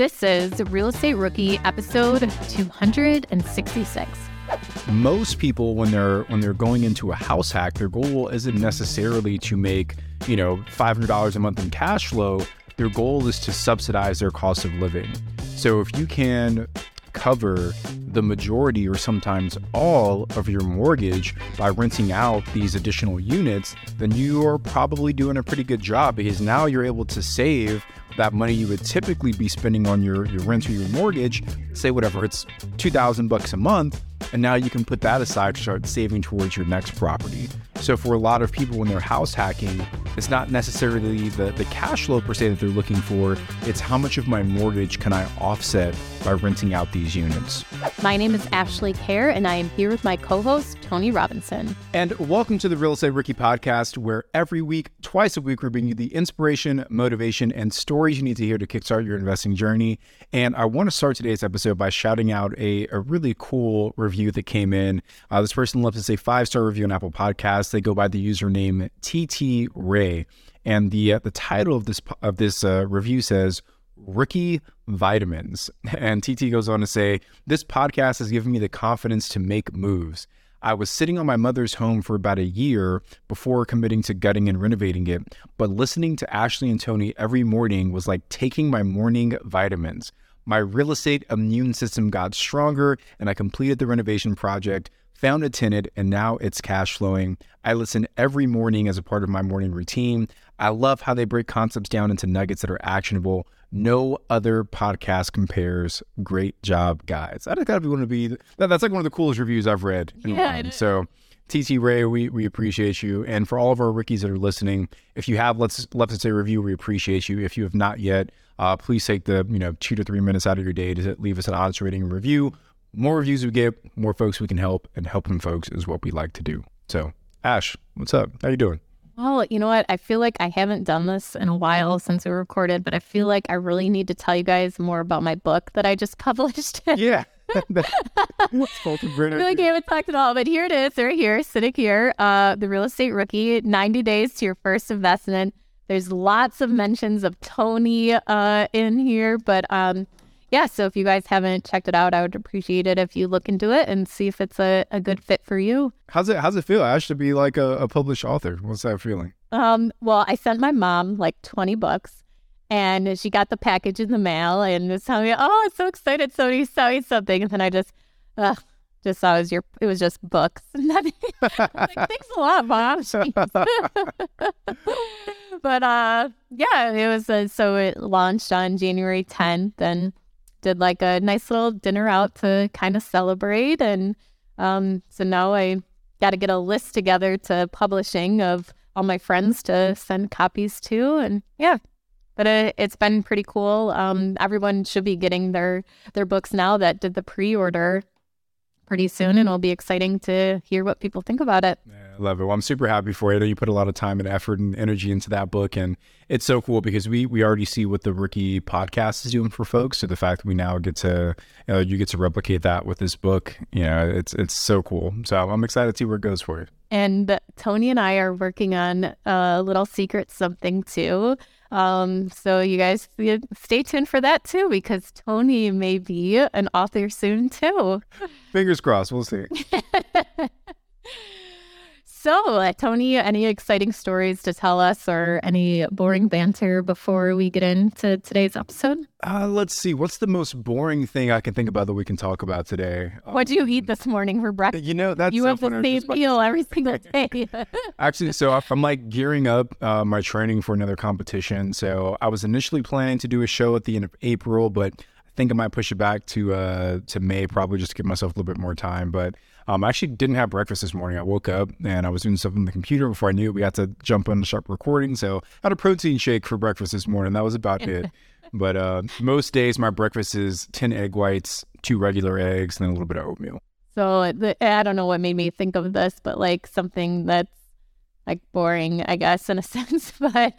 This is Real Estate Rookie episode 266. Most people when they're when they're going into a house hack, their goal isn't necessarily to make, you know, $500 a month in cash flow. Their goal is to subsidize their cost of living. So if you can cover the majority or sometimes all of your mortgage by renting out these additional units, then you are probably doing a pretty good job because now you're able to save that money you would typically be spending on your, your rent or your mortgage, say whatever, it's 2000 bucks a month, and now you can put that aside to start saving towards your next property. So for a lot of people when they're house hacking, it's not necessarily the, the cash flow per se that they're looking for, it's how much of my mortgage can I offset by renting out these units. My name is Ashley Kerr, and I am here with my co host, Tony Robinson. And welcome to the Real Estate Rookie podcast, where every week, twice a week, we're bringing you the inspiration, motivation, and stories you need to hear to kickstart your investing journey. And I want to start today's episode by shouting out a, a really cool review that came in. Uh, this person left us a five star review on Apple Podcasts. They go by the username TT Ray. And the uh, the title of this of this uh, review says Rookie Vitamins. And TT goes on to say, This podcast has given me the confidence to make moves. I was sitting on my mother's home for about a year before committing to gutting and renovating it, but listening to Ashley and Tony every morning was like taking my morning vitamins. My real estate immune system got stronger, and I completed the renovation project, found a tenant, and now it's cash flowing. I listen every morning as a part of my morning routine. I love how they break concepts down into nuggets that are actionable. No other podcast compares. Great job, guys. That got to be one of the that, that's like one of the coolest reviews I've read. Yeah. So, TT Ray, we, we appreciate you. And for all of our rookies that are listening, if you have let's left us a review, we appreciate you. If you have not yet, uh, please take the you know two to three minutes out of your day to leave us an honest rating and review. More reviews we get, more folks we can help, and helping folks is what we like to do. So, Ash, what's up? How you doing? Well, you know what? I feel like I haven't done this in a while since we recorded, but I feel like I really need to tell you guys more about my book that I just published. Yeah. I feel like I haven't talked at all, but here it is, right here, sitting here. Uh, the real estate rookie, 90 days to your first investment. There's lots of mentions of Tony uh, in here, but um, yeah, so if you guys haven't checked it out, I would appreciate it if you look into it and see if it's a, a good fit for you. How's it how's it feel, I should be like a, a published author? What's that feeling? Um, well, I sent my mom like 20 bucks and she got the package in the mail and was telling me, Oh, I'm so excited, somebody's selling something. And then I just uh, just saw it was your it was just books. Nothing. Like, Thanks a lot, mom. but uh yeah, it was uh, so it launched on January 10th and did like a nice little dinner out to kind of celebrate. And um, so now I got to get a list together to publishing of all my friends to send copies to. And yeah, but it, has been pretty cool. Um, everyone should be getting their their books now that did the pre order pretty soon, and it'll be exciting to hear what people think about it. Yeah, Love it. Well, I'm super happy for you. I know you put a lot of time and effort and energy into that book, and it's so cool because we we already see what the rookie podcast is doing for folks. So the fact that we now get to you, know, you get to replicate that with this book, you know, it's it's so cool. So I'm excited to see where it goes for you. And Tony and I are working on a little secret something too. Um, so you guys stay tuned for that too, because Tony may be an author soon too. Fingers crossed. We'll see. So, uh, Tony, any exciting stories to tell us or any boring banter before we get into today's episode? Uh, let's see. What's the most boring thing I can think about that we can talk about today? What do you eat this morning for breakfast? You know, that's you have the same meal every single day. Actually, so I'm like gearing up uh, my training for another competition. So I was initially planning to do a show at the end of April, but I think I might push it back to uh, to May, probably just to give myself a little bit more time. But um, I actually didn't have breakfast this morning. I woke up and I was doing stuff on the computer before I knew it. We had to jump on the sharp recording. So I had a protein shake for breakfast this morning. That was about it. But uh, most days, my breakfast is 10 egg whites, two regular eggs, and then a little bit of oatmeal. So the, I don't know what made me think of this, but like something that's like boring, I guess, in a sense. But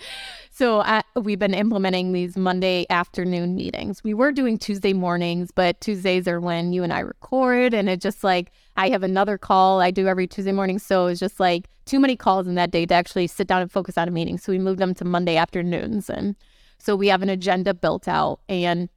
so I, we've been implementing these Monday afternoon meetings. We were doing Tuesday mornings, but Tuesdays are when you and I record, and it just like I have another call I do every Tuesday morning. So it's just like too many calls in that day to actually sit down and focus on a meeting. So we moved them to Monday afternoons, and so we have an agenda built out and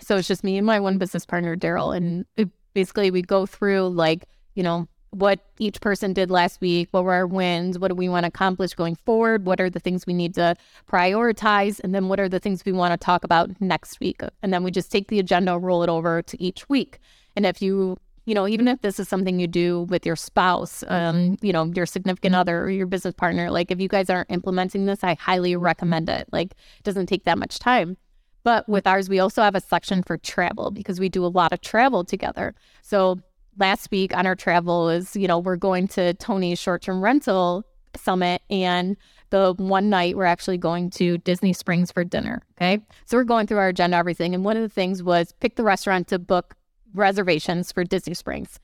So it's just me and my one business partner, Daryl. And it, basically, we go through like, you know, what each person did last week, what were our wins, what do we want to accomplish going forward, what are the things we need to prioritize, and then what are the things we want to talk about next week. And then we just take the agenda, roll it over to each week. And if you, you know, even if this is something you do with your spouse, um, you know, your significant other or your business partner, like if you guys aren't implementing this, I highly recommend it. Like it doesn't take that much time. But with ours, we also have a section for travel because we do a lot of travel together. So last week on our travel is, you know, we're going to Tony's short term rental summit and the one night we're actually going to Disney Springs for dinner. Okay. So we're going through our agenda, everything. And one of the things was pick the restaurant to book reservations for Disney Springs.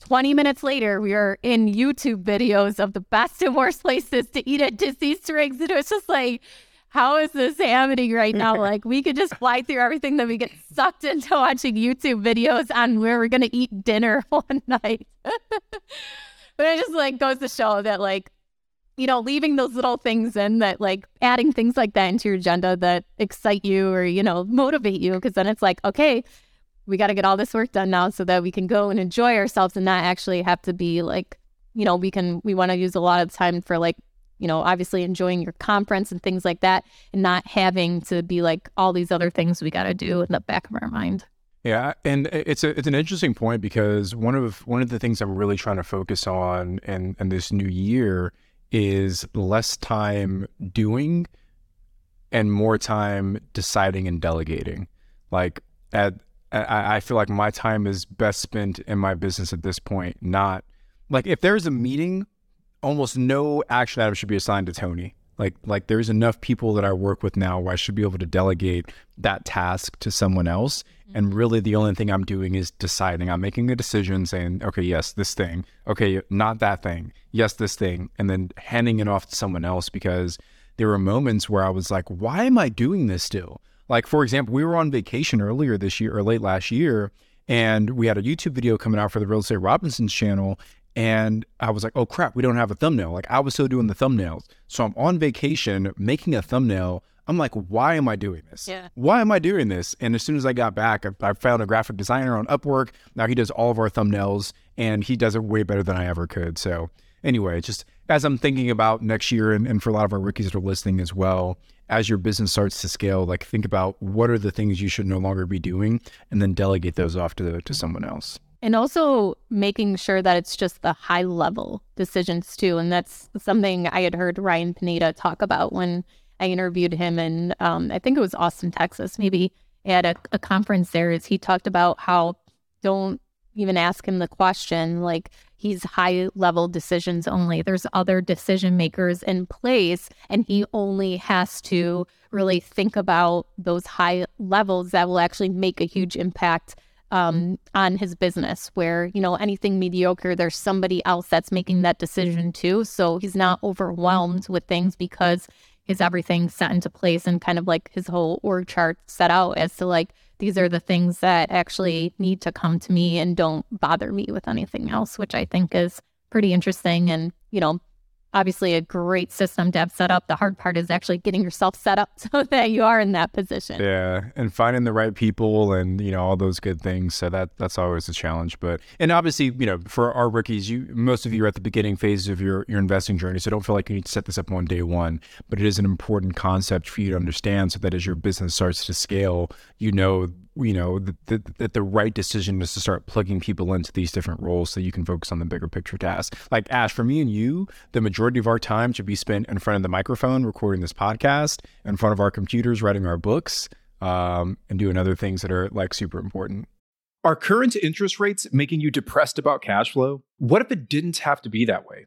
20 minutes later, we are in YouTube videos of the best and worst places to eat at Disney Springs. And it was just like, how is this happening right now? like we could just fly through everything, then we get sucked into watching YouTube videos on where we're gonna eat dinner one night. but it just like goes to show that like, you know, leaving those little things in that like adding things like that into your agenda that excite you or, you know, motivate you, because then it's like, okay, we got to get all this work done now so that we can go and enjoy ourselves and not actually have to be like, you know, we can, we want to use a lot of time for like you know, obviously enjoying your conference and things like that, and not having to be like all these other things we got to do in the back of our mind. Yeah, and it's a it's an interesting point because one of one of the things I'm really trying to focus on in in this new year is less time doing and more time deciding and delegating. Like at I, I feel like my time is best spent in my business at this point, not like if there's a meeting almost no action item should be assigned to Tony. Like like there's enough people that I work with now where I should be able to delegate that task to someone else. Mm-hmm. And really the only thing I'm doing is deciding. I'm making a decision saying, okay, yes, this thing. Okay, not that thing. Yes, this thing. And then handing it off to someone else because there were moments where I was like, why am I doing this still? Like, for example, we were on vacation earlier this year or late last year, and we had a YouTube video coming out for the Real Estate Robinsons channel. And I was like, oh crap, we don't have a thumbnail. Like I was still doing the thumbnails. So I'm on vacation making a thumbnail. I'm like, why am I doing this? Yeah. Why am I doing this? And as soon as I got back, I, I, found a graphic designer on Upwork. Now he does all of our thumbnails and he does it way better than I ever could. So anyway, just as I'm thinking about next year and, and for a lot of our rookies that are listening as well, as your business starts to scale, like think about what are the things you should no longer be doing and then delegate those off to, to someone else. And also making sure that it's just the high level decisions too. And that's something I had heard Ryan Pineda talk about when I interviewed him in, um, I think it was Austin, Texas, maybe at a, a conference there. Is he talked about how don't even ask him the question like he's high level decisions only there's other decision makers in place and he only has to really think about those high levels that will actually make a huge impact um, mm-hmm. on his business where, you know, anything mediocre, there's somebody else that's making mm-hmm. that decision too. So he's not mm-hmm. overwhelmed with things because his everything set into place and kind of like his whole org chart set out as to like, these are the things that actually need to come to me and don't bother me with anything else, which I think is pretty interesting. And, you know, obviously a great system to have set up. The hard part is actually getting yourself set up so that you are in that position. Yeah, and finding the right people and you know all those good things. So that that's always a challenge. But and obviously you know for our rookies, you most of you are at the beginning phase of your your investing journey, so don't feel like you need to set this up on day one. But it is an important concept for you to understand, so that as your business starts to scale, you know you know that the, the, right decision is to start plugging people into these different roles so you can focus on the bigger picture tasks. Like ash for me and you the majority of our time should be spent in front of the microphone recording this podcast in front of our computers writing our books um, and doing other things that are like super important. Are current interest rates making you depressed about cash flow? What if it didn't have to be that way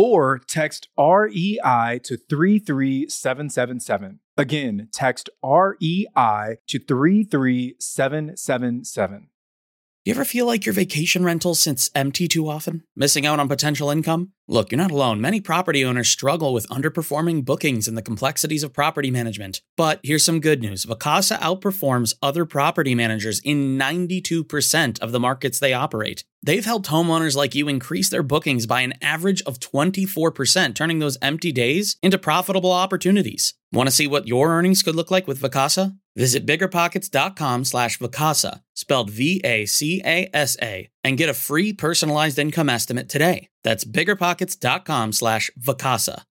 Or text REI to 33777. Again, text REI to 33777. You ever feel like your vacation rental sits empty too often? Missing out on potential income? Look, you're not alone. Many property owners struggle with underperforming bookings and the complexities of property management. But here's some good news Vacasa outperforms other property managers in 92% of the markets they operate. They've helped homeowners like you increase their bookings by an average of 24%, turning those empty days into profitable opportunities. Want to see what your earnings could look like with Vacasa? Visit biggerpockets.com slash Vacasa, spelled V-A-C-A-S-A, and get a free personalized income estimate today. That's biggerpockets.com slash Vacasa.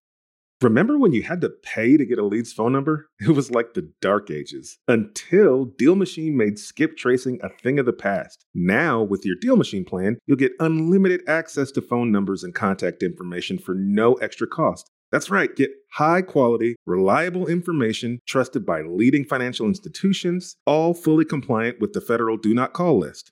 Remember when you had to pay to get a lead's phone number? It was like the dark ages until Deal Machine made skip tracing a thing of the past. Now, with your Deal Machine plan, you'll get unlimited access to phone numbers and contact information for no extra cost. That's right, get high quality, reliable information trusted by leading financial institutions, all fully compliant with the federal Do Not Call list.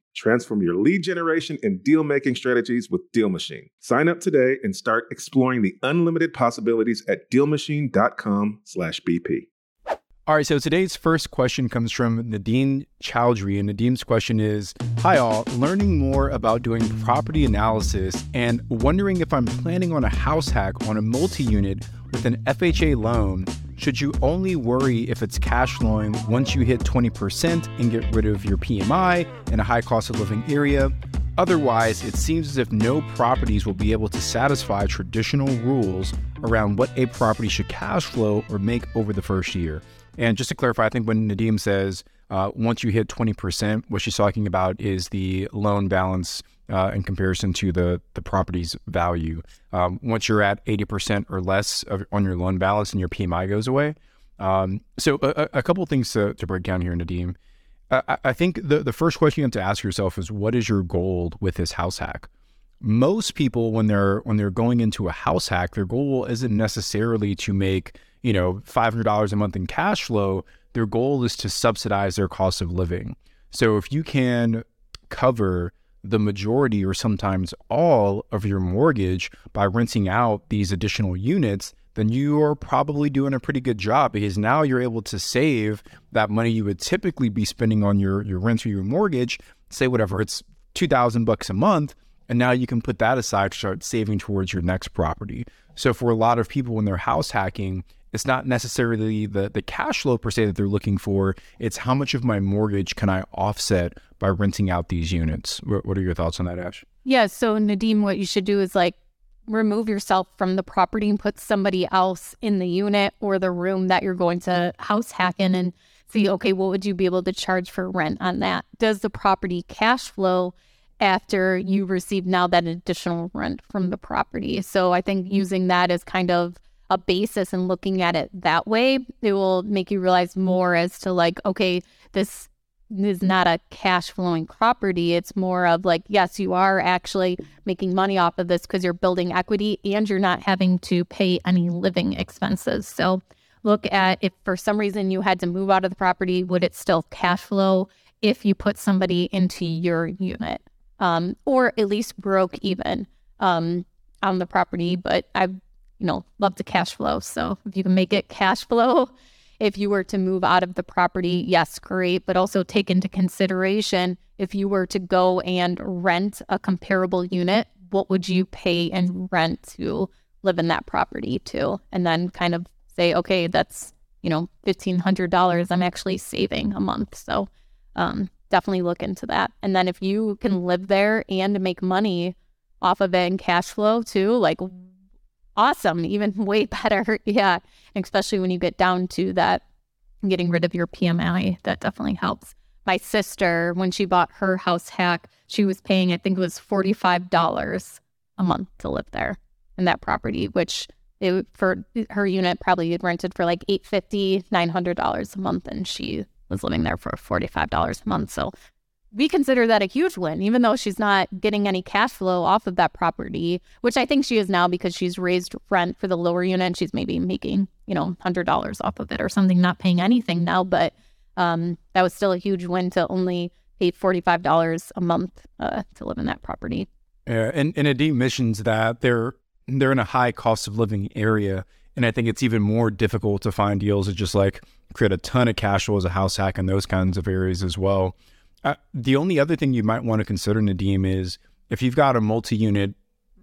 Transform your lead generation and deal making strategies with Deal Machine. Sign up today and start exploring the unlimited possibilities at dealmachine.com/bp. All right, so today's first question comes from Nadeem Chowdhury, and Nadeem's question is Hi, all. Learning more about doing property analysis and wondering if I'm planning on a house hack on a multi unit with an FHA loan. Should you only worry if it's cash flowing once you hit 20% and get rid of your PMI in a high cost of living area? Otherwise, it seems as if no properties will be able to satisfy traditional rules around what a property should cash flow or make over the first year. And just to clarify, I think when Nadeem says uh, once you hit 20%, what she's talking about is the loan balance uh, in comparison to the, the property's value. Um, once you're at 80% or less of, on your loan balance and your PMI goes away. Um, so, a, a couple things to, to break down here, Nadeem. I, I think the, the first question you have to ask yourself is what is your goal with this house hack? Most people, when they're when they're going into a house hack, their goal isn't necessarily to make you know, $500 a month in cash flow, their goal is to subsidize their cost of living. So if you can cover the majority or sometimes all of your mortgage by renting out these additional units, then you are probably doing a pretty good job because now you're able to save that money you would typically be spending on your, your rent or your mortgage, say whatever, it's 2000 bucks a month. And now you can put that aside to start saving towards your next property. So for a lot of people when they're house hacking, it's not necessarily the the cash flow per se that they're looking for. It's how much of my mortgage can I offset by renting out these units. What are your thoughts on that, Ash? Yeah. So Nadeem, what you should do is like remove yourself from the property and put somebody else in the unit or the room that you're going to house hack in and see, okay, what would you be able to charge for rent on that? Does the property cash flow after you receive now that additional rent from the property? So I think using that as kind of a basis and looking at it that way, it will make you realize more as to like, okay, this is not a cash flowing property. It's more of like, yes, you are actually making money off of this because you're building equity and you're not having to pay any living expenses. So look at if for some reason you had to move out of the property, would it still cash flow if you put somebody into your unit? Um, or at least broke even um, on the property. But I've you know, love the cash flow. So if you can make it cash flow, if you were to move out of the property, yes, great. But also take into consideration if you were to go and rent a comparable unit, what would you pay in rent to live in that property too? And then kind of say, okay, that's, you know, $1,500 I'm actually saving a month. So um, definitely look into that. And then if you can live there and make money off of it in cash flow too. Like awesome, even way better. Yeah. especially when you get down to that getting rid of your PMI, that definitely helps. My sister, when she bought her house hack, she was paying, I think it was $45 a month to live there in that property, which it, for her unit probably rented for like $850, $900 a month. And she was living there for $45 a month. So we consider that a huge win, even though she's not getting any cash flow off of that property, which I think she is now because she's raised rent for the lower unit and she's maybe making, you know, $100 off of it or something, not paying anything now. But um, that was still a huge win to only pay $45 a month uh, to live in that property. Yeah, and, and it mentions that they're they're in a high cost of living area. And I think it's even more difficult to find deals that just like create a ton of cash flow as a house hack in those kinds of areas as well. Uh, the only other thing you might want to consider, Nadeem, is if you've got a multi-unit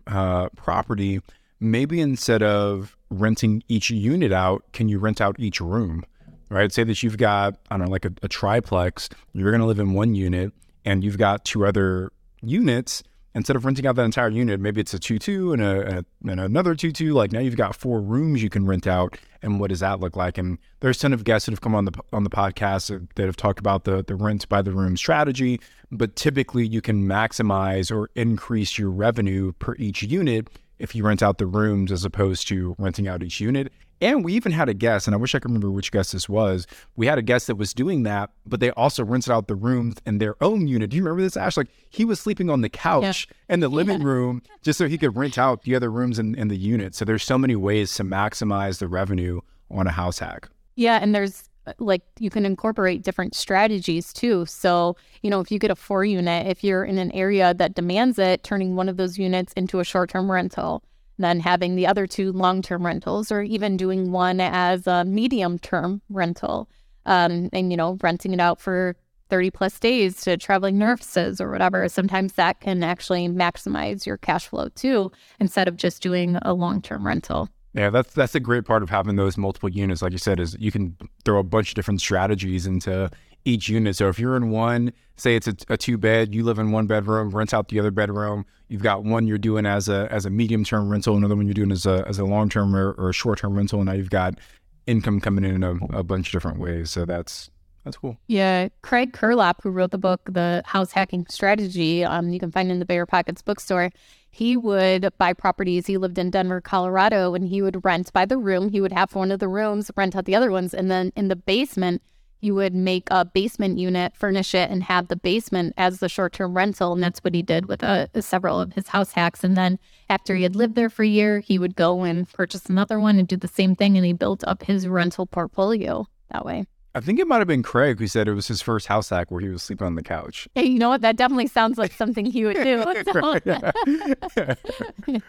uh, property, maybe instead of renting each unit out, can you rent out each room? Right? Say that you've got I don't know, like a, a triplex. You're going to live in one unit, and you've got two other units instead of renting out that entire unit, maybe it's a two-two and, a, a, and another two-two. Like now you've got four rooms you can rent out, and what does that look like? And there's a ton of guests that have come on the on the podcast that have talked about the the rent by the room strategy. But typically, you can maximize or increase your revenue per each unit if you rent out the rooms as opposed to renting out each unit. And we even had a guest, and I wish I could remember which guest this was. We had a guest that was doing that, but they also rented out the rooms in their own unit. Do you remember this, Ash? Like he was sleeping on the couch yeah. in the living yeah. room just so he could rent out the other rooms in, in the unit. So there's so many ways to maximize the revenue on a house hack. Yeah, and there's uh, like you can incorporate different strategies too. So, you know, if you get a four unit, if you're in an area that demands it, turning one of those units into a short term rental then having the other two long term rentals, or even doing one as a medium term rental um, and, you know, renting it out for 30 plus days to traveling nurses or whatever. Sometimes that can actually maximize your cash flow too, instead of just doing a long term rental. Yeah, that's that's a great part of having those multiple units. Like you said, is you can throw a bunch of different strategies into each unit. So if you're in one, say it's a, a, two bed, you live in one bedroom, rent out the other bedroom. You've got one you're doing as a as a medium term rental, another one you're doing as a as a long term or, or, a short term rental. And now you've got income coming in in a, a, bunch of different ways. So that's that's cool. Yeah, Craig Curelop, who wrote the book The House Hacking Strategy, um, you can find in the Bigger Pockets bookstore. He would buy properties. He lived in Denver, Colorado, and he would rent by the room. He would have one of the rooms, rent out the other ones, and then in the basement he would make a basement unit, furnish it, and have the basement as the short term rental. And that's what he did with uh, several of his house hacks. And then after he had lived there for a year, he would go and purchase another one and do the same thing. And he built up his rental portfolio that way. I think it might have been Craig who said it was his first house hack where he was sleeping on the couch. Hey, you know what? That definitely sounds like something he would do.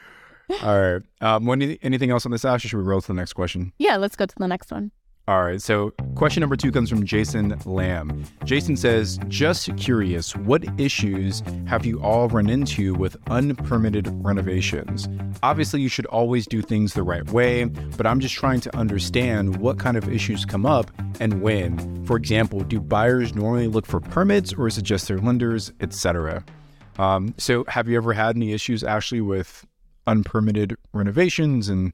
All right. Um, anything else on this, Ash? Or should we roll to the next question? Yeah, let's go to the next one. All right. So, question number two comes from Jason Lamb. Jason says, Just curious, what issues have you all run into with unpermitted renovations? Obviously, you should always do things the right way, but I'm just trying to understand what kind of issues come up and when. For example, do buyers normally look for permits or is it just their lenders, etc.? Um, so, have you ever had any issues, Ashley, with unpermitted renovations? And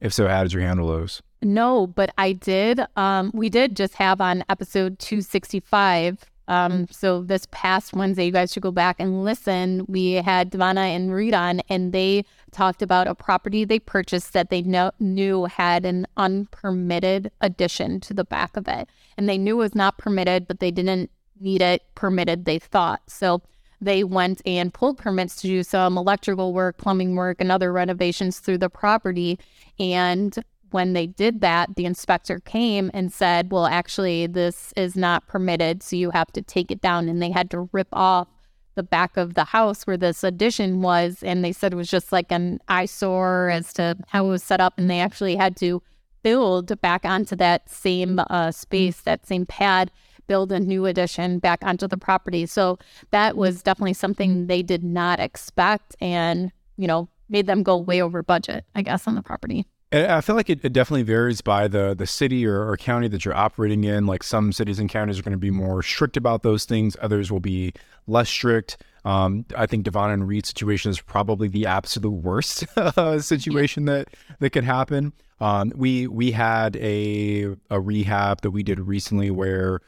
if so, how did you handle those? No, but I did. Um, we did just have on episode 265. Um, so this past Wednesday, you guys should go back and listen. We had Devana and Reed on, and they talked about a property they purchased that they know, knew had an unpermitted addition to the back of it. And they knew it was not permitted, but they didn't need it permitted, they thought. So they went and pulled permits to do some electrical work, plumbing work, and other renovations through the property. And when they did that, the inspector came and said, Well, actually, this is not permitted. So you have to take it down. And they had to rip off the back of the house where this addition was. And they said it was just like an eyesore as to how it was set up. And they actually had to build back onto that same uh, space, that same pad, build a new addition back onto the property. So that was definitely something they did not expect and, you know, made them go way over budget, I guess, on the property. I feel like it, it, definitely varies by the the city or, or, county that you're operating in. Like some cities and counties are going to be more strict about those things. Others will be less strict. Um, I think Devon and Reed's situation is probably the absolute worst situation that that could happen. Um, we we had a a rehab that we did recently where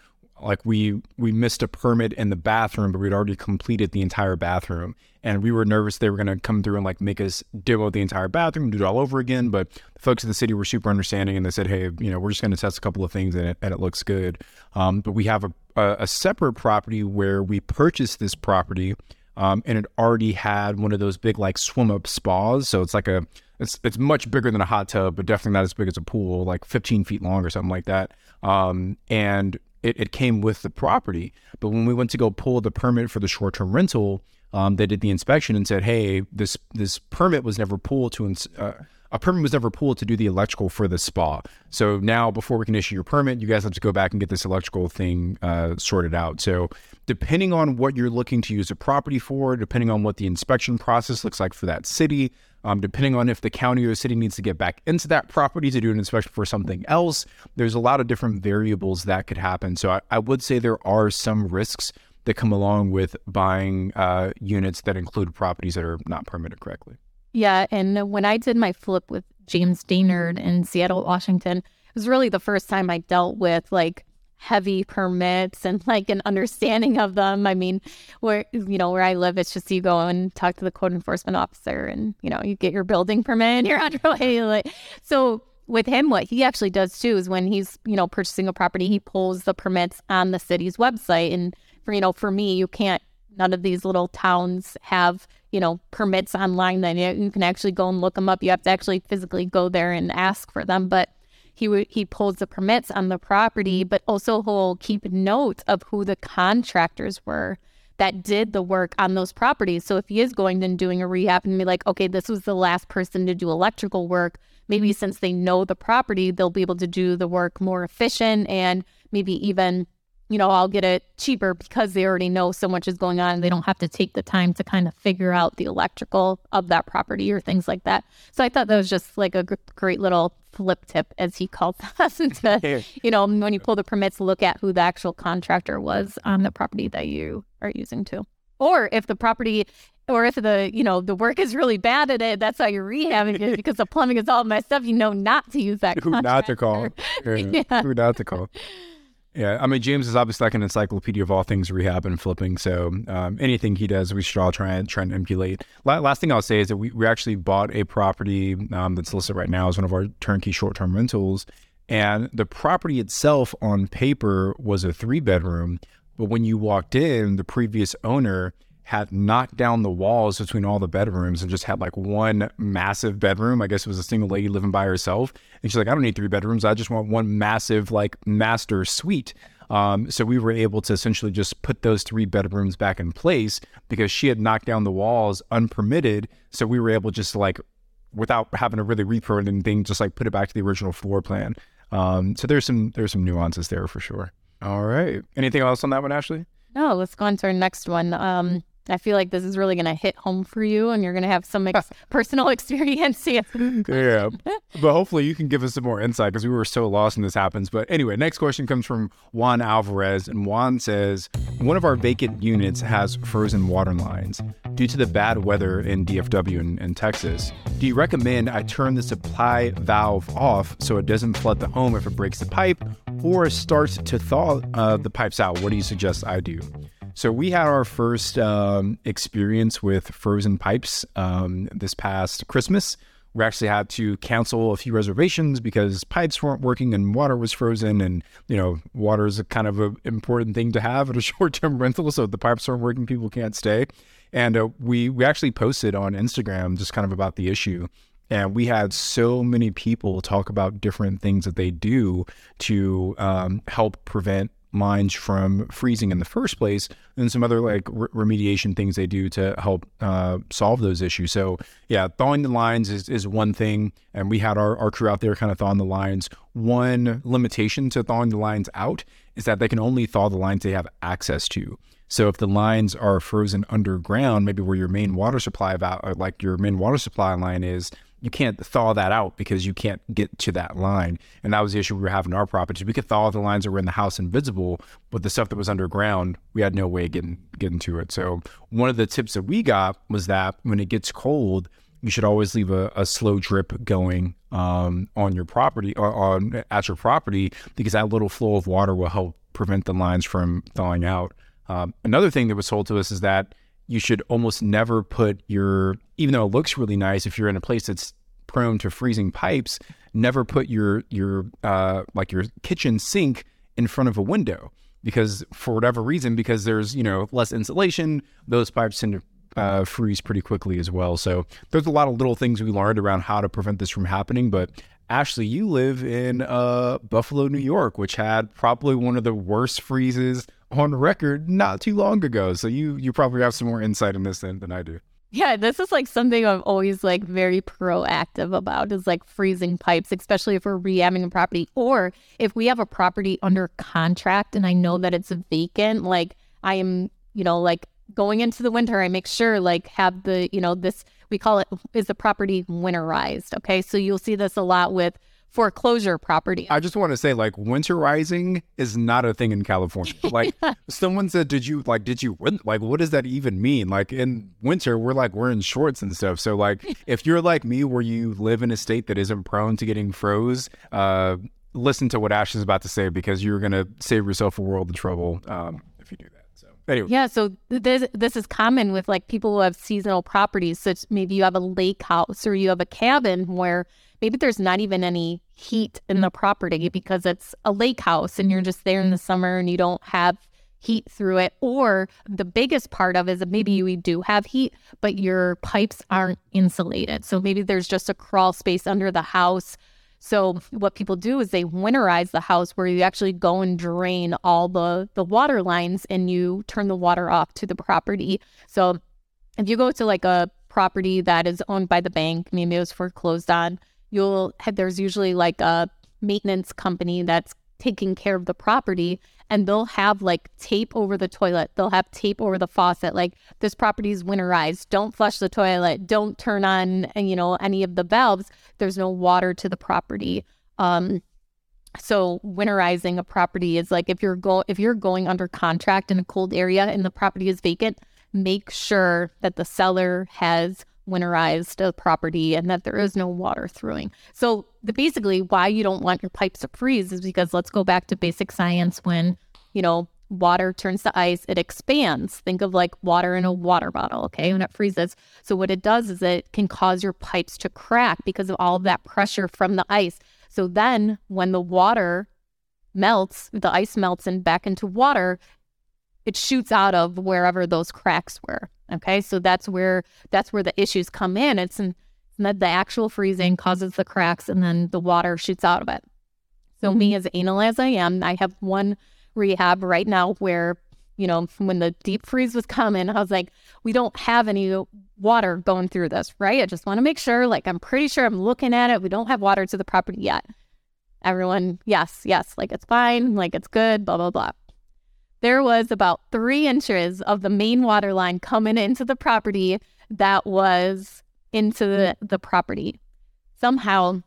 like we we missed a permit in the bathroom, but we'd already completed the entire bathroom, and we were nervous they were going to come through and like make us demo the entire bathroom, do it all over again. But the folks in the city were super understanding, and they said, "Hey, you know, we're just going to test a couple of things, and it and it looks good." Um, but we have a, a, a separate property where we purchased this property, um, and it already had one of those big like swim up spas, so it's like a it's it's much bigger than a hot tub, but definitely not as big as a pool, like 15 feet long or something like that. Um, and it, it came with the property. But when we went to go pull the permit for the short term rental, um, they did the inspection and said, "Hey, this this permit was never pulled to ins- uh, a permit was never pulled to do the electrical for the spa. So now, before we can issue your permit, you guys have to go back and get this electrical thing uh, sorted out. So depending on what you're looking to use a property for, depending on what the inspection process looks like for that city, um, depending on if the county or the city needs to get back into that property to do an inspection for something else, there's a lot of different variables that could happen. So I, I would say there are some risks that come along with buying uh, units that include properties that are not permitted correctly. Yeah, and when I did my flip with James Dainard mm-hmm. in Seattle, Washington, it was really the first time I dealt with like heavy permits and like an understanding of them. I mean, where you know where I live, it's just you go and talk to the code enforcement officer, and you know you get your building permit, and you're on your way. Like so. With him, what he actually does too is when he's, you know, purchasing a property, he pulls the permits on the city's website. And for, you know, for me, you can't, none of these little towns have, you know, permits online that you can actually go and look them up. You have to actually physically go there and ask for them. But he would he pulls the permits on the property, mm-hmm. but also he'll keep note of who the contractors were that did the work on those properties. So if he is going and doing a rehab and be like, okay, this was the last person to do electrical work, maybe mm-hmm. since they know the property, they'll be able to do the work more efficient and maybe even you know, I'll get it cheaper because they already know so much is going on. They don't have to take the time to kind of figure out the electrical of that property or things like that. So I thought that was just like a g- great little flip tip, as he calls us, into, you know, when you pull the permits, look at who the actual contractor was on the property that you are using too. Or if the property or if the you know the work is really bad at it, that's how you're rehabbing it because the plumbing is all messed up. You know not to use that. Who not to call? Yeah. Who not to call? Yeah, I mean James is obviously like an encyclopedia of all things rehab and flipping. So um, anything he does, we should all try and try and emulate. La- last thing I'll say is that we, we actually bought a property um, that's listed right now as one of our turnkey short term rentals, and the property itself on paper was a three bedroom, but when you walked in, the previous owner had knocked down the walls between all the bedrooms and just had like one massive bedroom. I guess it was a single lady living by herself. And she's like, I don't need three bedrooms. I just want one massive, like, master suite. Um, so we were able to essentially just put those three bedrooms back in place because she had knocked down the walls unpermitted. So we were able just to like, without having to really repro anything, just like put it back to the original floor plan. Um, so there's some there's some nuances there for sure. All right. Anything else on that one, Ashley? No, let's go on to our next one. Um, I feel like this is really going to hit home for you, and you're going to have some ex- personal experience. yeah, but hopefully you can give us some more insight because we were so lost when this happens. But anyway, next question comes from Juan Alvarez, and Juan says one of our vacant units has frozen water lines due to the bad weather in DFW and, and Texas. Do you recommend I turn the supply valve off so it doesn't flood the home if it breaks the pipe, or starts to thaw uh, the pipes out? What do you suggest I do? So we had our first um, experience with frozen pipes um, this past Christmas. We actually had to cancel a few reservations because pipes weren't working and water was frozen. And you know, water is a kind of an important thing to have at a short-term rental. So if the pipes aren't working, people can't stay. And uh, we we actually posted on Instagram just kind of about the issue. And we had so many people talk about different things that they do to um, help prevent lines from freezing in the first place, and some other like re- remediation things they do to help uh, solve those issues. So yeah, thawing the lines is, is one thing, and we had our, our crew out there kind of thawing the lines. One limitation to thawing the lines out is that they can only thaw the lines they have access to. So if the lines are frozen underground, maybe where your main water supply about like your main water supply line is, you can't thaw that out because you can't get to that line. And that was the issue we were having in our properties. We could thaw the lines that were in the house invisible, but the stuff that was underground, we had no way of getting getting to it. So one of the tips that we got was that when it gets cold, you should always leave a, a slow drip going um, on your property or on at your property because that little flow of water will help prevent the lines from thawing out. Um, another thing that was told to us is that you should almost never put your, even though it looks really nice, if you're in a place that's prone to freezing pipes, never put your your uh, like your kitchen sink in front of a window because for whatever reason, because there's you know less insulation, those pipes tend to uh, freeze pretty quickly as well. So there's a lot of little things we learned around how to prevent this from happening. But Ashley, you live in uh, Buffalo, New York, which had probably one of the worst freezes on record not too long ago. So you you probably have some more insight in this than, than I do. Yeah, this is like something I'm always like very proactive about is like freezing pipes, especially if we're rehabbing a property or if we have a property under contract and I know that it's vacant. Like I am, you know, like going into the winter, I make sure like have the, you know, this we call it is the property winterized. Okay. So you'll see this a lot with foreclosure property. I just want to say, like, winterizing is not a thing in California. Like, someone said, "Did you like? Did you like? What does that even mean? Like, in winter, we're like wearing shorts and stuff. So, like, if you're like me, where you live in a state that isn't prone to getting froze, uh, listen to what Ash is about to say because you're gonna save yourself a world of trouble um, if you do that. So, anyway. Yeah, so this this is common with like people who have seasonal properties. So maybe you have a lake house or you have a cabin where maybe there's not even any heat in the property mm-hmm. because it's a lake house and you're just there in the mm-hmm. summer and you don't have heat through it. Or the biggest part of it is that maybe mm-hmm. you do have heat, but your pipes aren't insulated. So maybe there's just a crawl space under the house so what people do is they winterize the house where you actually go and drain all the the water lines and you turn the water off to the property. So if you go to like a property that is owned by the bank, maybe it was foreclosed on, you'll have there's usually like a maintenance company that's taking care of the property and they'll have like tape over the toilet. They'll have tape over the faucet. Like this property is winterized. Don't flush the toilet. Don't turn on, you know, any of the valves. There's no water to the property. Um, so winterizing a property is like if you're go if you're going under contract in a cold area and the property is vacant, make sure that the seller has winterized a property and that there is no water throughing. So the basically why you don't want your pipes to freeze is because let's go back to basic science when, you know, water turns to ice, it expands. Think of like water in a water bottle, okay? When it freezes. So what it does is it can cause your pipes to crack because of all of that pressure from the ice. So then when the water melts, the ice melts and back into water, it shoots out of wherever those cracks were. Okay, so that's where that's where the issues come in. It's in, that the actual freezing causes the cracks, and then the water shoots out of it. So me, mm-hmm. as anal as I am, I have one rehab right now where you know when the deep freeze was coming, I was like, we don't have any water going through this, right? I just want to make sure. Like I'm pretty sure I'm looking at it. We don't have water to the property yet. Everyone, yes, yes, like it's fine, like it's good, blah blah blah there was about three inches of the main water line coming into the property that was into the, mm. the property. Somehow,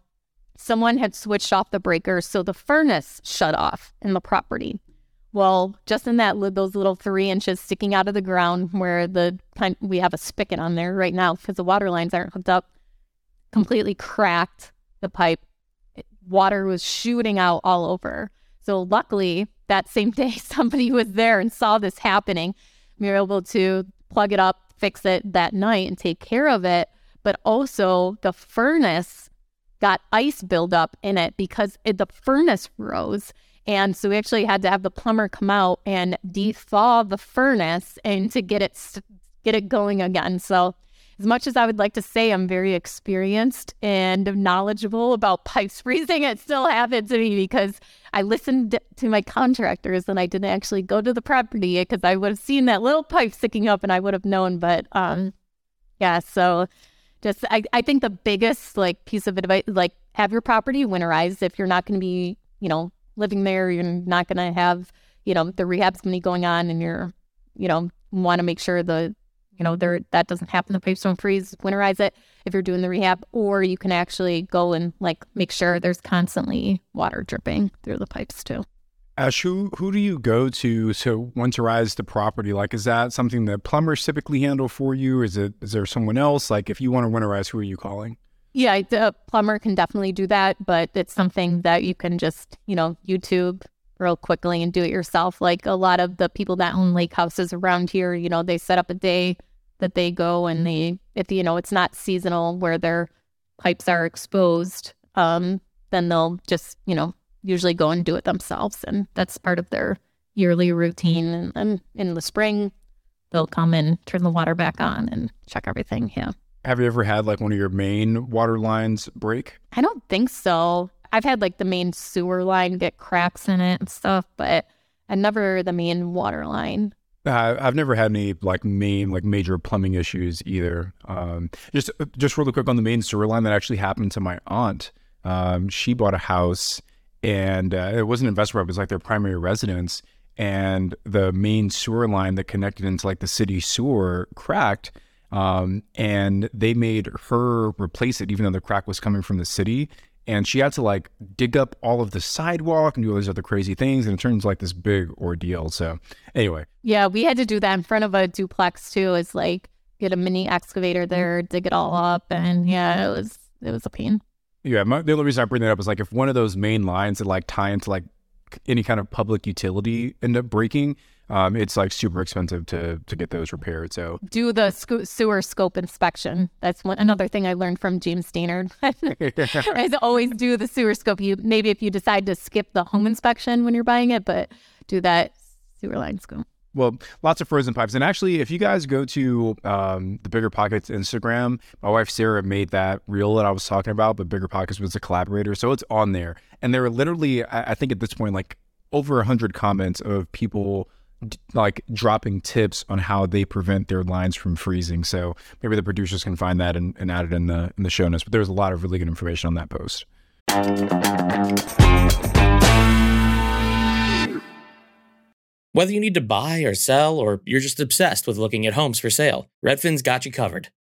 someone had switched off the breaker, so the furnace shut off in the property. Well, just in that those little three inches sticking out of the ground where the we have a spigot on there right now because the water lines aren't hooked up, completely cracked the pipe. Water was shooting out all over. So luckily, that same day, somebody was there and saw this happening. We were able to plug it up, fix it that night, and take care of it. But also, the furnace got ice buildup in it because it, the furnace rose. And so we actually had to have the plumber come out and de-thaw the furnace and to get it get it going again. So as much as I would like to say I'm very experienced and knowledgeable about pipes freezing, it still happened to me because I listened to my contractors and I didn't actually go to the property because I would have seen that little pipe sticking up and I would have known. But um, yeah, so just I, I think the biggest like piece of advice, like have your property winterized if you're not going to be, you know, living there, you're not going to have, you know, the rehab's going to be going on and you're, you know, want to make sure the you know, there that doesn't happen. The pipes don't freeze. Winterize it. if you're doing the rehab, or you can actually go and like make sure there's constantly water dripping through the pipes too. Ash, who who do you go to to winterize the property? Like, is that something that plumbers typically handle for you? Is it is there someone else? Like, if you want to winterize, who are you calling? Yeah, the plumber can definitely do that, but it's something that you can just you know YouTube real quickly and do it yourself. Like a lot of the people that own lake houses around here, you know, they set up a day that they go and they if you know it's not seasonal where their pipes are exposed, um, then they'll just you know usually go and do it themselves. And that's part of their yearly routine. And then in the spring, they'll come and turn the water back on and check everything. Yeah. Have you ever had like one of your main water lines break? I don't think so. I've had like the main sewer line get cracks in it and stuff, but I never the main water line. Uh, I've never had any like main like major plumbing issues either. Um, just just really quick on the main sewer line that actually happened to my aunt. Um, she bought a house and uh, it wasn't an investment, it was like their primary residence. And the main sewer line that connected into like the city sewer cracked. Um, and they made her replace it, even though the crack was coming from the city. And she had to like dig up all of the sidewalk and do all these other crazy things. And it turns like this big ordeal. So, anyway. Yeah, we had to do that in front of a duplex too. Is like get a mini excavator mm-hmm. there, dig it all up. And yeah, it was, it was a pain. Yeah, my, the only reason I bring that up is like if one of those main lines that like tie into like any kind of public utility end up breaking, um, it's like super expensive to to get those repaired. So do the sco- sewer scope inspection. That's one another thing I learned from James Dainard. I always do the sewer scope. You maybe if you decide to skip the home inspection when you're buying it, but do that sewer line scope well, lots of frozen pipes. And actually, if you guys go to um, the Bigger Pockets Instagram, my wife Sarah made that reel that I was talking about, but Bigger Pockets was a collaborator. So it's on there. And there are literally, I, I think at this point, like over 100 comments of people like dropping tips on how they prevent their lines from freezing. So maybe the producers can find that and, and add it in the in the show notes. But there's a lot of really good information on that post. Whether you need to buy or sell, or you're just obsessed with looking at homes for sale, Redfin's got you covered.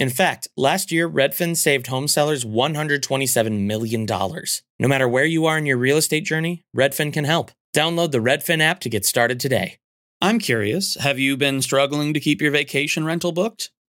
In fact, last year, Redfin saved home sellers $127 million. No matter where you are in your real estate journey, Redfin can help. Download the Redfin app to get started today. I'm curious have you been struggling to keep your vacation rental booked?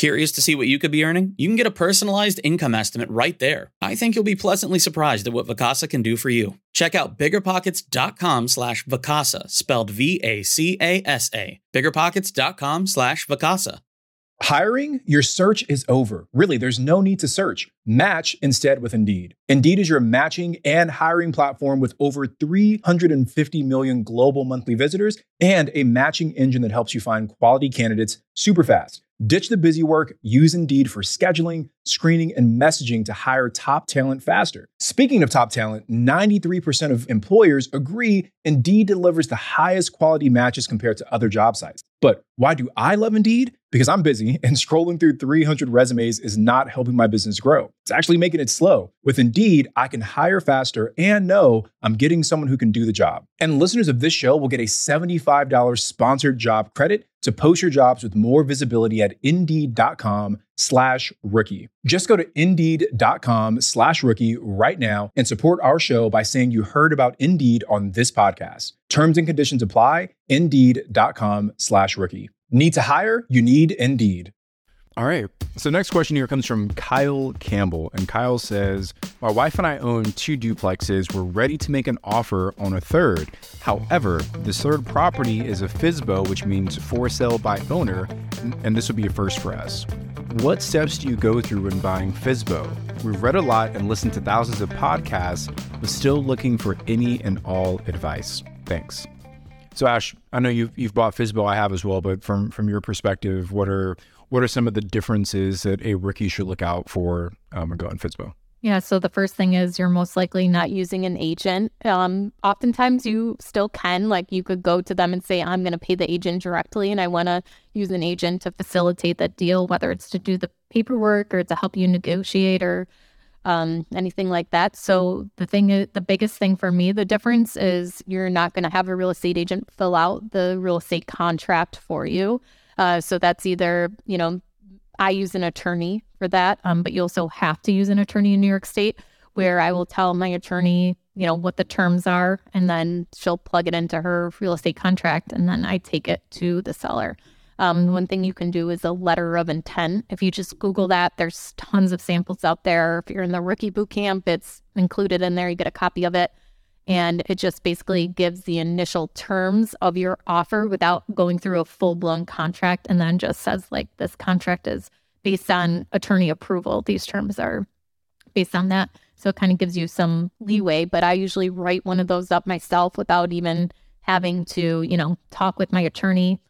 Curious to see what you could be earning? You can get a personalized income estimate right there. I think you'll be pleasantly surprised at what Vacasa can do for you. Check out biggerpockets.com slash Vacasa, spelled V-A-C-A-S-A. Biggerpockets.com slash Vacasa. Hiring? Your search is over. Really, there's no need to search. Match instead with Indeed. Indeed is your matching and hiring platform with over 350 million global monthly visitors and a matching engine that helps you find quality candidates super fast. Ditch the busy work, use Indeed for scheduling, screening, and messaging to hire top talent faster. Speaking of top talent, 93% of employers agree Indeed delivers the highest quality matches compared to other job sites. But why do I love Indeed? Because I'm busy and scrolling through 300 resumes is not helping my business grow. It's actually making it slow. With Indeed, I can hire faster and know I'm getting someone who can do the job. And listeners of this show will get a $75 sponsored job credit to post your jobs with more visibility at indeed.com slash rookie. Just go to indeed.com slash rookie right now and support our show by saying you heard about Indeed on this podcast. Terms and conditions apply. Indeed.com slash rookie. Need to hire? You need Indeed. All right. So next question here comes from Kyle Campbell. And Kyle says, My wife and I own two duplexes. We're ready to make an offer on a third. However, this third property is a FSBO, which means for sale by owner, and this would be a first for us. What steps do you go through when buying FSBO? We've read a lot and listened to thousands of podcasts, but still looking for any and all advice. Thanks. So Ash, I know you've you've bought FSBO, I have as well, but from from your perspective, what are what are some of the differences that a rookie should look out for um, on FSBO? Yeah, so the first thing is you're most likely not using an agent. Um, oftentimes, you still can. Like, you could go to them and say, I'm going to pay the agent directly, and I want to use an agent to facilitate that deal, whether it's to do the paperwork or to help you negotiate or um, anything like that. So, the thing, is, the biggest thing for me, the difference is you're not going to have a real estate agent fill out the real estate contract for you. Uh, so that's either, you know, I use an attorney for that, um, but you also have to use an attorney in New York State where I will tell my attorney, you know, what the terms are, and then she'll plug it into her real estate contract, and then I take it to the seller. Um, one thing you can do is a letter of intent. If you just Google that, there's tons of samples out there. If you're in the rookie boot camp, it's included in there. You get a copy of it. And it just basically mm-hmm. gives the initial terms of your offer without going through a full blown contract. And then just says, like, this contract is based on attorney approval. These terms are based on that. So it kind of gives you some leeway. But I usually write one of those up myself without even having to, you know, talk with my attorney.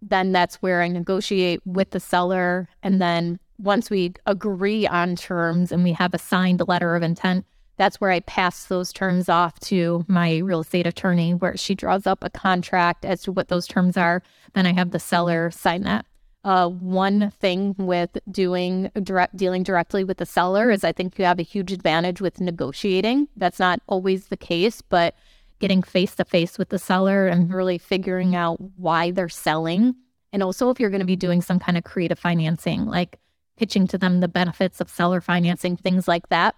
Then that's where I negotiate with the seller. And then once we agree on terms and we have a signed letter of intent, that's where I pass those terms off to my real estate attorney, where she draws up a contract as to what those terms are. Then I have the seller sign that. Uh, one thing with doing direct dealing directly with the seller is I think you have a huge advantage with negotiating. That's not always the case, but getting face to face with the seller and really figuring out why they're selling. And also, if you're going to be doing some kind of creative financing, like pitching to them the benefits of seller financing, things like that,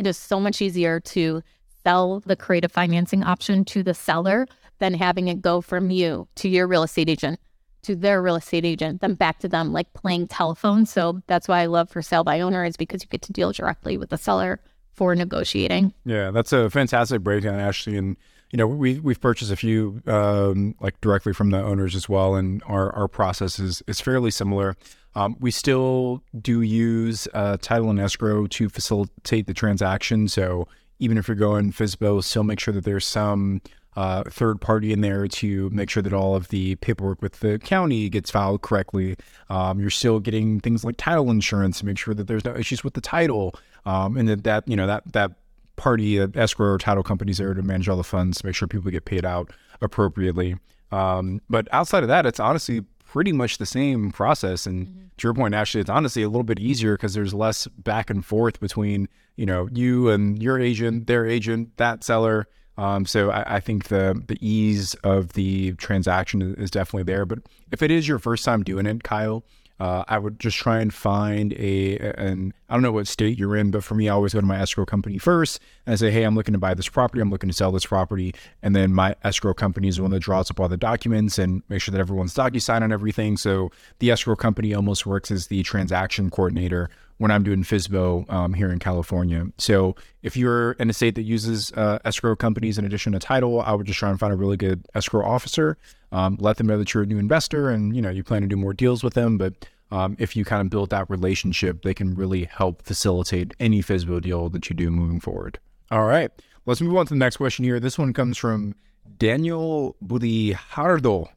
it is so much easier to sell the creative financing option to the seller than having it go from you to your real estate agent to their real estate agent, then back to them, like playing telephone. So that's why I love for sale by owner is because you get to deal directly with the seller for negotiating. Yeah, that's a fantastic breakdown, Ashley. And you know, we we've purchased a few um, like directly from the owners as well, and our our process is is fairly similar. Um, we still do use uh, title and escrow to facilitate the transaction. So even if you're going FSBO, still make sure that there's some uh, third party in there to make sure that all of the paperwork with the county gets filed correctly. Um, you're still getting things like title insurance to make sure that there's no issues with the title, um, and that that you know that that party uh, escrow or title companies there to manage all the funds to make sure people get paid out appropriately. Um, but outside of that, it's honestly pretty much the same process. And mm-hmm. to your point, actually, it's honestly a little bit easier because there's less back and forth between you know you and your agent, their agent, that seller. Um, so I, I, think the the ease of the transaction is definitely there. But if it is your first time doing it, Kyle, uh, I would just try and find a, and I don't know what state you're in, but for me, I always go to my escrow company first and I say, hey, I'm looking to buy this property. I'm looking to sell this property. And then my escrow company is the one that draws up all the documents and make sure that everyone's DocuSign on everything. So the escrow company almost works as the transaction coordinator when I'm doing FSBO um, here in California. So if you're in a state that uses uh, escrow companies in addition to title, I would just try and find a really good escrow officer. Um, let them know that you're a new investor and you know you plan to do more deals with them. But um, if you kind of build that relationship, they can really help facilitate any FSBO deal that you do moving forward. All right, let's move on to the next question here. This one comes from Daniel Budijardo.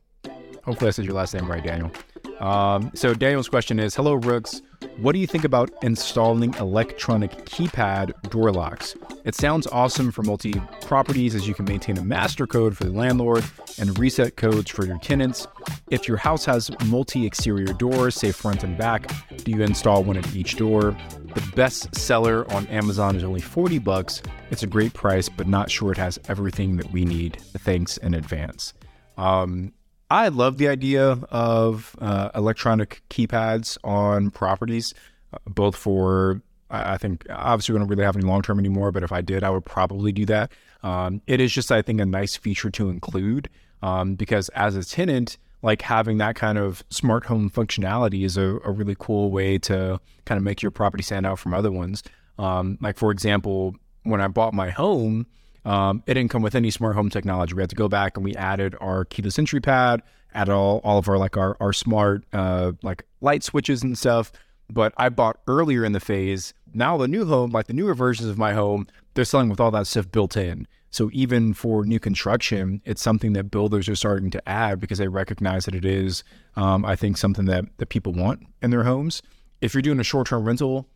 Hopefully, I said your last name right, Daniel. Um, so Daniel's question is, "Hello, Rooks. What do you think about installing electronic keypad door locks? It sounds awesome for multi properties as you can maintain a master code for the landlord and reset codes for your tenants. If your house has multi exterior doors, say front and back, do you install one at each door? The best seller on Amazon is only 40 bucks. It's a great price, but not sure it has everything that we need. Thanks in advance. Um, I love the idea of uh, electronic keypads on properties, uh, both for I think obviously we don't really have any long term anymore, but if I did, I would probably do that. Um, it is just I think a nice feature to include um, because as a tenant, like having that kind of smart home functionality is a, a really cool way to kind of make your property stand out from other ones. Um, like for example, when I bought my home, um, it didn't come with any smart home technology. We had to go back and we added our keyless entry pad, added all, all of our like our, our smart uh, like light switches and stuff. But I bought earlier in the phase. Now the new home, like the newer versions of my home, they're selling with all that stuff built in. So even for new construction, it's something that builders are starting to add because they recognize that it is, um, I think, something that that people want in their homes. If you're doing a short-term rental,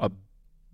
a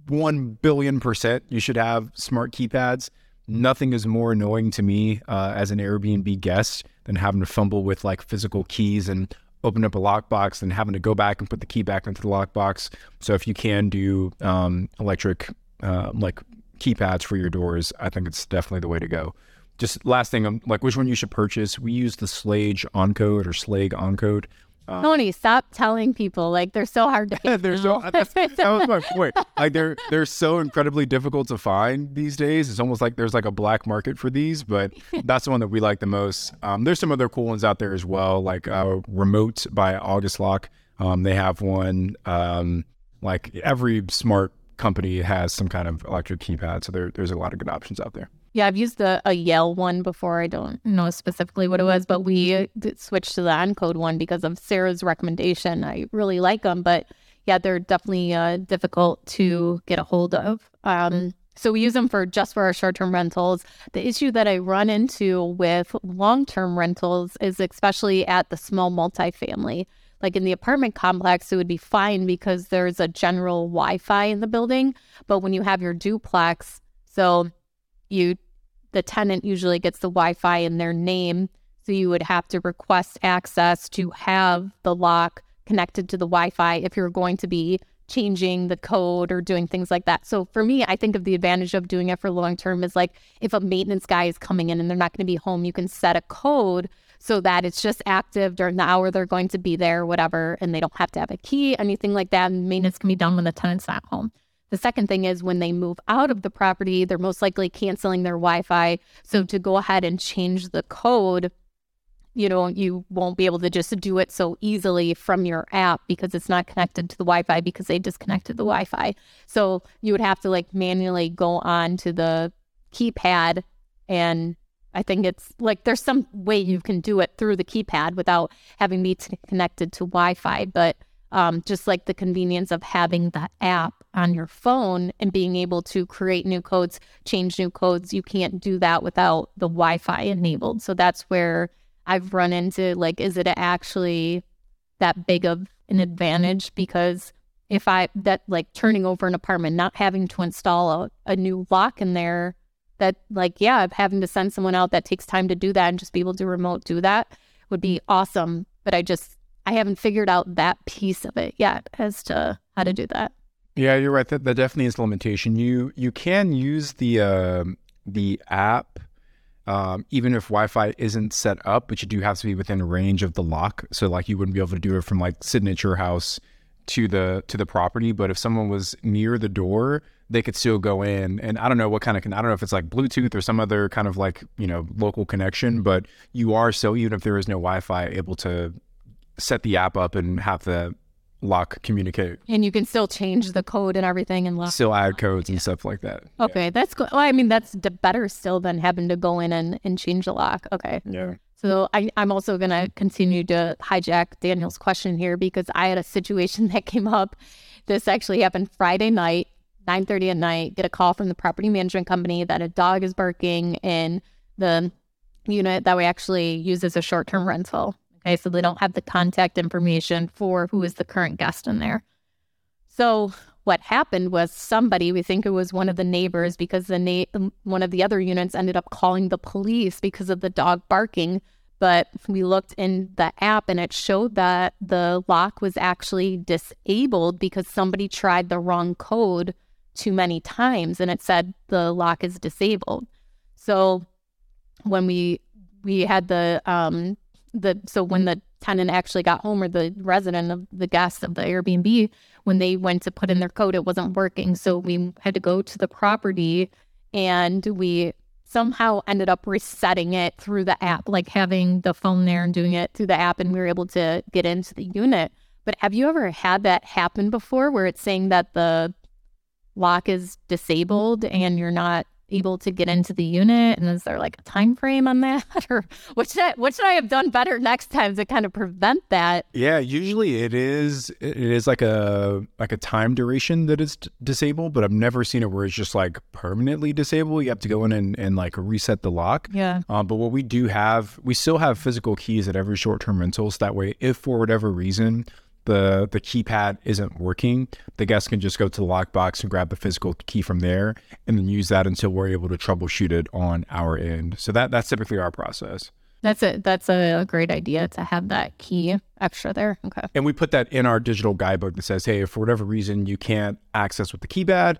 one billion percent you should have smart keypads nothing is more annoying to me uh, as an Airbnb guest than having to fumble with like physical keys and open up a lockbox and having to go back and put the key back into the lockbox. So if you can do um, electric uh, like keypads for your doors, I think it's definitely the way to go. Just last thing, um, like which one you should purchase. We use the Slage Encode or Schlage Encode. Uh, Tony, stop telling people like they're so hard to. they're so. That's, that was my point. Like they're they're so incredibly difficult to find these days. It's almost like there's like a black market for these, but that's the one that we like the most. Um, there's some other cool ones out there as well, like uh, Remote by August Lock. Um, they have one. Um, like every smart company has some kind of electric keypad, so there, there's a lot of good options out there. Yeah, I've used a, a Yale one before. I don't know specifically what it was, but we switched to the Encode one because of Sarah's recommendation. I really like them, but yeah, they're definitely uh, difficult to get a hold of. Um, so we use them for just for our short-term rentals. The issue that I run into with long-term rentals is especially at the small multifamily. Like in the apartment complex, it would be fine because there's a general Wi-Fi in the building, but when you have your duplex, so you the tenant usually gets the Wi-Fi in their name, so you would have to request access to have the lock connected to the Wi-Fi if you're going to be changing the code or doing things like that. So for me, I think of the advantage of doing it for long term is like if a maintenance guy is coming in and they're not going to be home, you can set a code so that it's just active during the hour they're going to be there, whatever, and they don't have to have a key, anything like that. And maintenance can be done when the tenant's not home. The second thing is when they move out of the property, they're most likely canceling their Wi Fi. So to go ahead and change the code, you know, you won't be able to just do it so easily from your app because it's not connected to the Wi Fi because they disconnected the Wi Fi. So you would have to like manually go on to the keypad and I think it's like there's some way you can do it through the keypad without having me t- connected to Wi Fi, but um, just like the convenience of having the app on your phone and being able to create new codes, change new codes. You can't do that without the Wi Fi enabled. So that's where I've run into like, is it actually that big of an advantage? Because if I, that like turning over an apartment, not having to install a, a new lock in there, that like, yeah, having to send someone out that takes time to do that and just be able to remote do that would be awesome. But I just, I haven't figured out that piece of it yet as to how to do that. Yeah, you're right. That, that definitely is limitation. You you can use the uh, the app um, even if Wi-Fi isn't set up, but you do have to be within range of the lock. So like you wouldn't be able to do it from like sitting at your house to the to the property. But if someone was near the door, they could still go in. And I don't know what kind of I don't know if it's like Bluetooth or some other kind of like you know local connection, but you are still even if there is no Wi-Fi able to set the app up and have the lock communicate. And you can still change the code and everything and lock. Still add codes and stuff like that. Okay, yeah. that's good. Well, I mean, that's better still than having to go in and, and change the lock. Okay. Yeah. So I, I'm also going to continue to hijack Daniel's question here because I had a situation that came up. This actually happened Friday night, 9:30 at night. Get a call from the property management company that a dog is barking in the unit that we actually use as a short-term rental. Okay, so they don't have the contact information for who is the current guest in there. So what happened was somebody, we think it was one of the neighbors, because the na- one of the other units ended up calling the police because of the dog barking. But we looked in the app and it showed that the lock was actually disabled because somebody tried the wrong code too many times and it said the lock is disabled. So when we we had the um the so when the tenant actually got home or the resident of the guest of the Airbnb, when they went to put in their code, it wasn't working. So we had to go to the property and we somehow ended up resetting it through the app, like having the phone there and doing it through the app, and we were able to get into the unit. But have you ever had that happen before where it's saying that the lock is disabled and you're not able to get into the unit? And is there like a time frame on that? or what should I what should I have done better next time to kind of prevent that? Yeah, usually it is it is like a like a time duration that is d- disabled, but I've never seen it where it's just like permanently disabled. You have to go in and, and like reset the lock. Yeah. Um, but what we do have, we still have physical keys at every short term rental. So that way, if for whatever reason the the keypad isn't working, the guest can just go to the lockbox and grab the physical key from there, and then use that until we're able to troubleshoot it on our end. So that that's typically our process. That's a that's a great idea to have that key extra there. Okay. And we put that in our digital guidebook that says, hey, if for whatever reason you can't access with the keypad,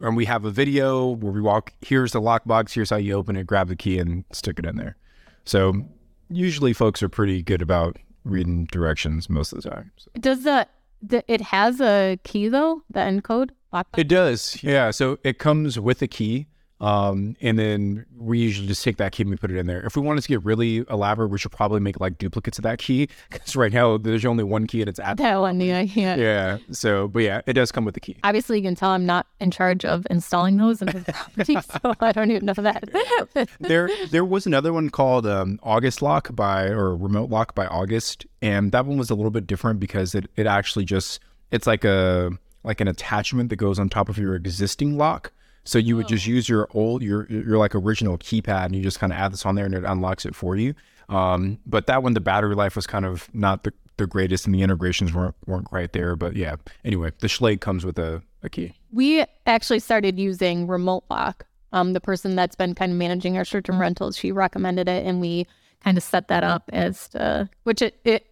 and we have a video where we walk, here's the lockbox, here's how you open it, grab the key and stick it in there. So usually folks are pretty good about reading directions most of the time. So. Does the, the it has a key though? The encode lockbox. It does, yeah. So it comes with a key. Um, and then we usually just take that key and we put it in there. If we wanted to get really elaborate, we should probably make like duplicates of that key because right now there's only one key and it's at that one. Yeah, yeah. Yeah. So, but yeah, it does come with the key. Obviously, you can tell I'm not in charge of installing those in the property, so I don't even know that. there, there was another one called um, August Lock by or Remote Lock by August, and that one was a little bit different because it it actually just it's like a like an attachment that goes on top of your existing lock. So you would just use your old your your like original keypad and you just kind of add this on there and it unlocks it for you. Um, but that one the battery life was kind of not the, the greatest and the integrations weren't weren't quite there. But yeah, anyway, the Schlage comes with a, a key. We actually started using remote lock. Um, the person that's been kind of managing our short term rentals, she recommended it and we kind of set that up as to, which it, it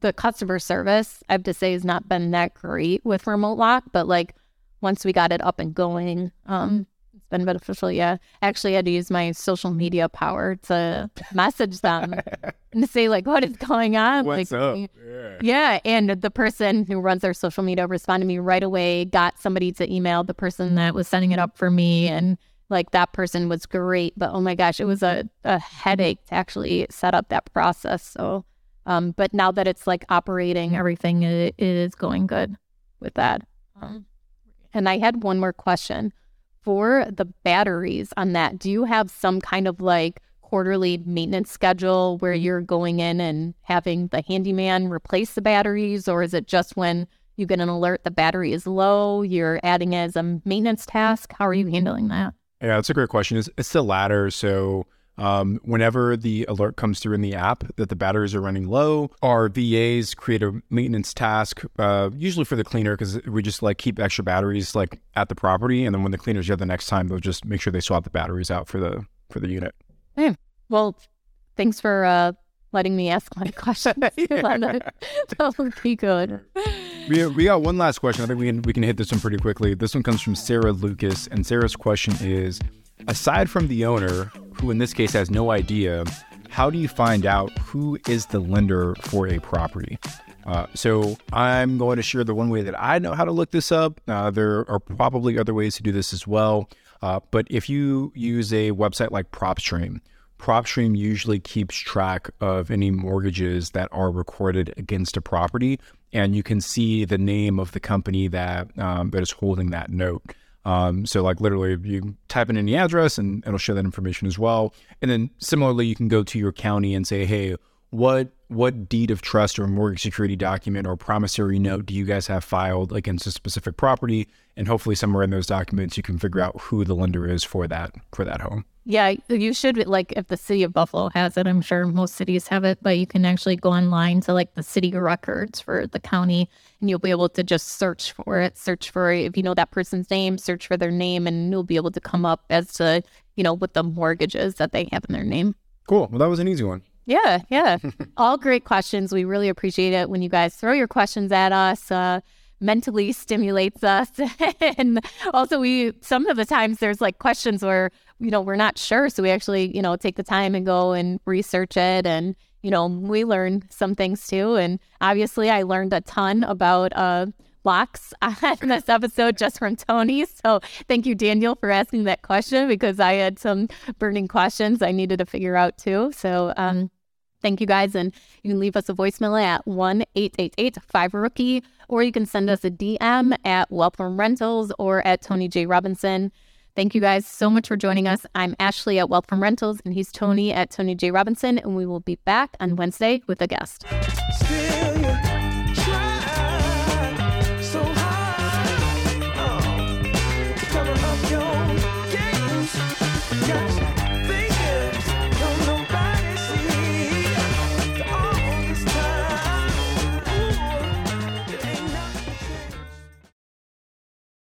the customer service I have to say has not been that great with remote lock, but like once we got it up and going, um, it's been beneficial. Yeah, Actually, I had to use my social media power to message them and to say like, "What is going on?" What's like, up? Yeah. yeah, and the person who runs our social media responded to me right away. Got somebody to email the person that was setting it up for me, and like that person was great. But oh my gosh, it was a, a headache to actually set up that process. So, um, but now that it's like operating, everything is, is going good with that. Um, and I had one more question for the batteries on that. Do you have some kind of like quarterly maintenance schedule where mm-hmm. you're going in and having the handyman replace the batteries, or is it just when you get an alert the battery is low, you're adding it as a maintenance task? How are you mm-hmm. handling that? Yeah, that's a great question. It's, it's the latter. So um, whenever the alert comes through in the app that the batteries are running low, our VAs create a maintenance task, uh, usually for the cleaner, because we just like keep extra batteries like at the property, and then when the cleaners here the next time, they'll just make sure they swap the batteries out for the for the unit. Hey, well, thanks for uh, letting me ask my question. That'll be good. We, we got one last question. I think we can we can hit this one pretty quickly. This one comes from Sarah Lucas, and Sarah's question is: Aside from the owner, who in this case has no idea, how do you find out who is the lender for a property? Uh, so I'm going to share the one way that I know how to look this up. Uh, there are probably other ways to do this as well. Uh, but if you use a website like PropStream, PropStream usually keeps track of any mortgages that are recorded against a property, and you can see the name of the company that um, that is holding that note. Um, so like literally you type in any address and it'll show that information as well. And then similarly, you can go to your county and say, hey, what what deed of trust or mortgage security document or promissory note do you guys have filed against a specific property? And hopefully somewhere in those documents you can figure out who the lender is for that for that home. Yeah, you should like if the city of Buffalo has it. I'm sure most cities have it, but you can actually go online to like the city records for the county, and you'll be able to just search for it. Search for if you know that person's name, search for their name, and you'll be able to come up as to you know what the mortgages that they have in their name. Cool. Well, that was an easy one. Yeah, yeah. All great questions. We really appreciate it when you guys throw your questions at us. Uh, mentally stimulates us and also we some of the times there's like questions where you know we're not sure so we actually you know take the time and go and research it and you know we learn some things too and obviously i learned a ton about uh blocks on this episode just from Tony. So thank you, Daniel, for asking that question because I had some burning questions I needed to figure out too. So um, thank you guys. And you can leave us a voicemail at 1 888 5 Rookie, or you can send us a DM at Wealth from Rentals or at Tony J. Robinson. Thank you guys so much for joining us. I'm Ashley at Wealth from Rentals, and he's Tony at Tony J. Robinson, and we will be back on Wednesday with a guest.